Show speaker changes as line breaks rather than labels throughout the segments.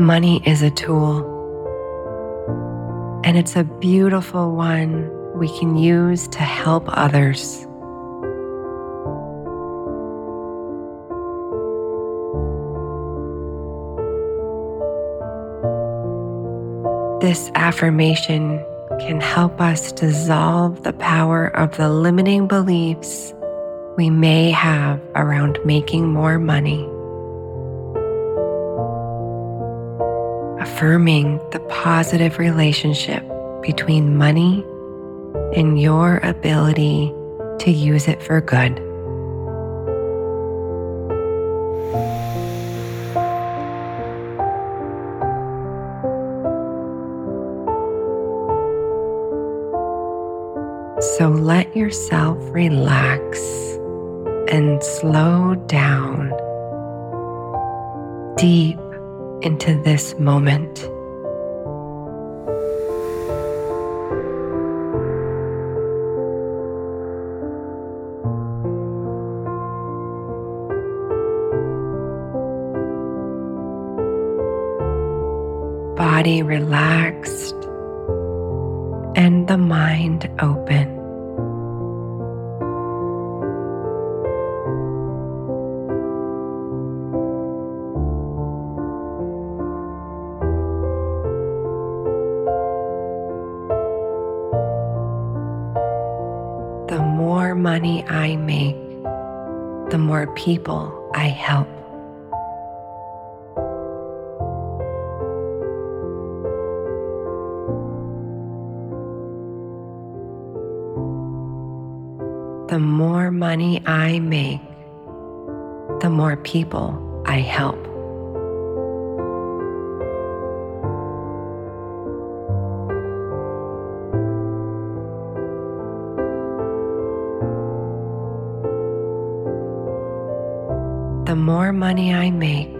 Money is a tool, and it's a beautiful one we can use to help others. This affirmation can help us dissolve the power of the limiting beliefs we may have around making more money. Affirming the positive relationship between money and your ability to use it for good. So let yourself relax and slow down deep into this moment. Body relaxed and the mind open. Money I make, the more people I help. The more money I make, the more people I help. The more money I make,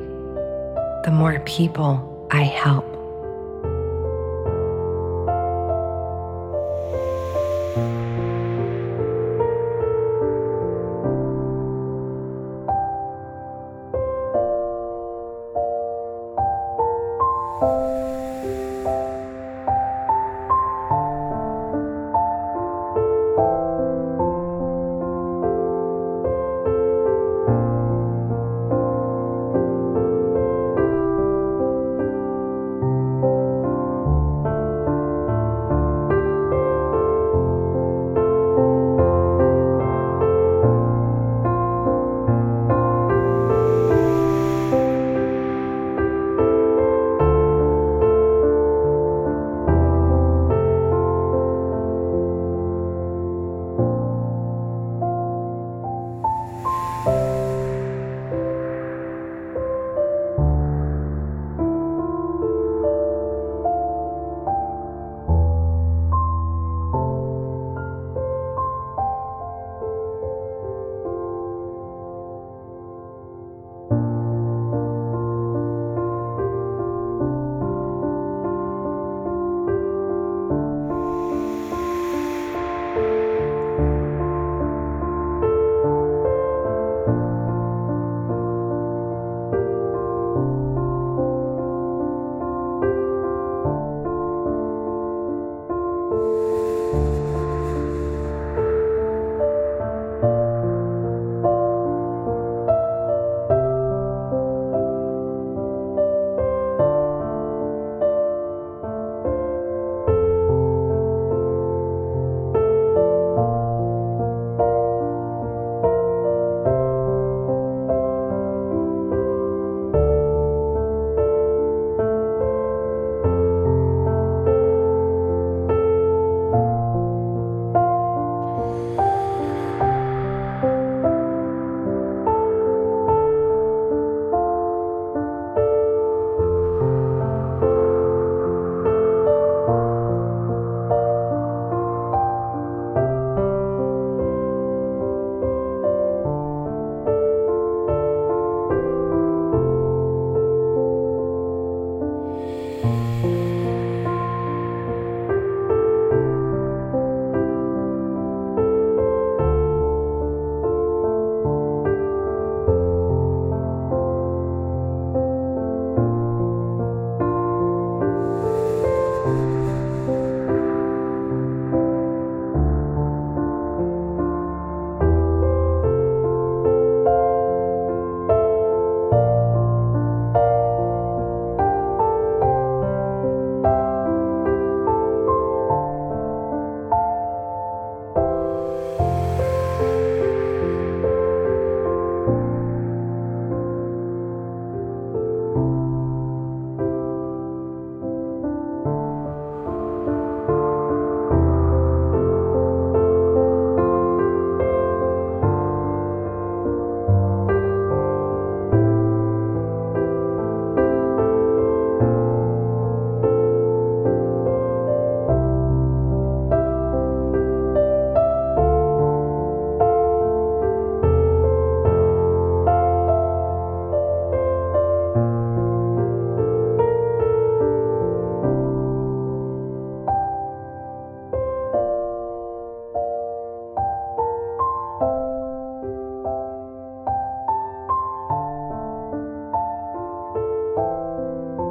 the more people I help.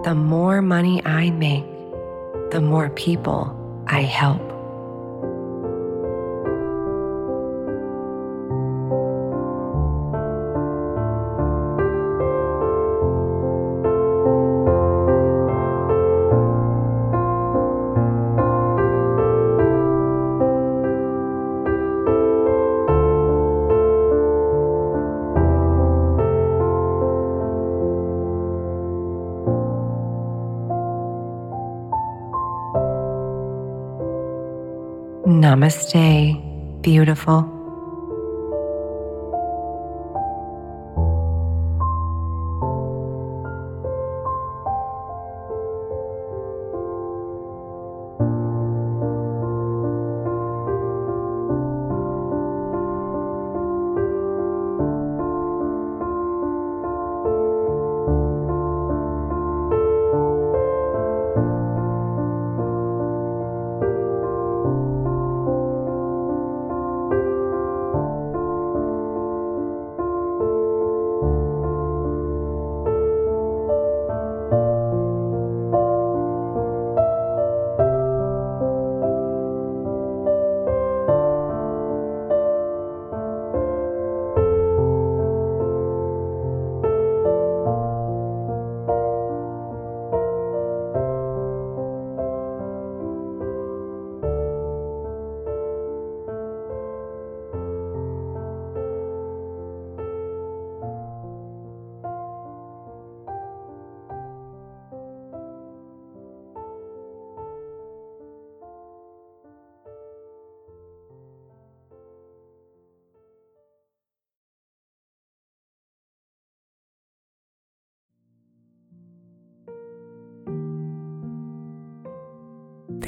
The more money I make, the more people I help. Namaste, beautiful.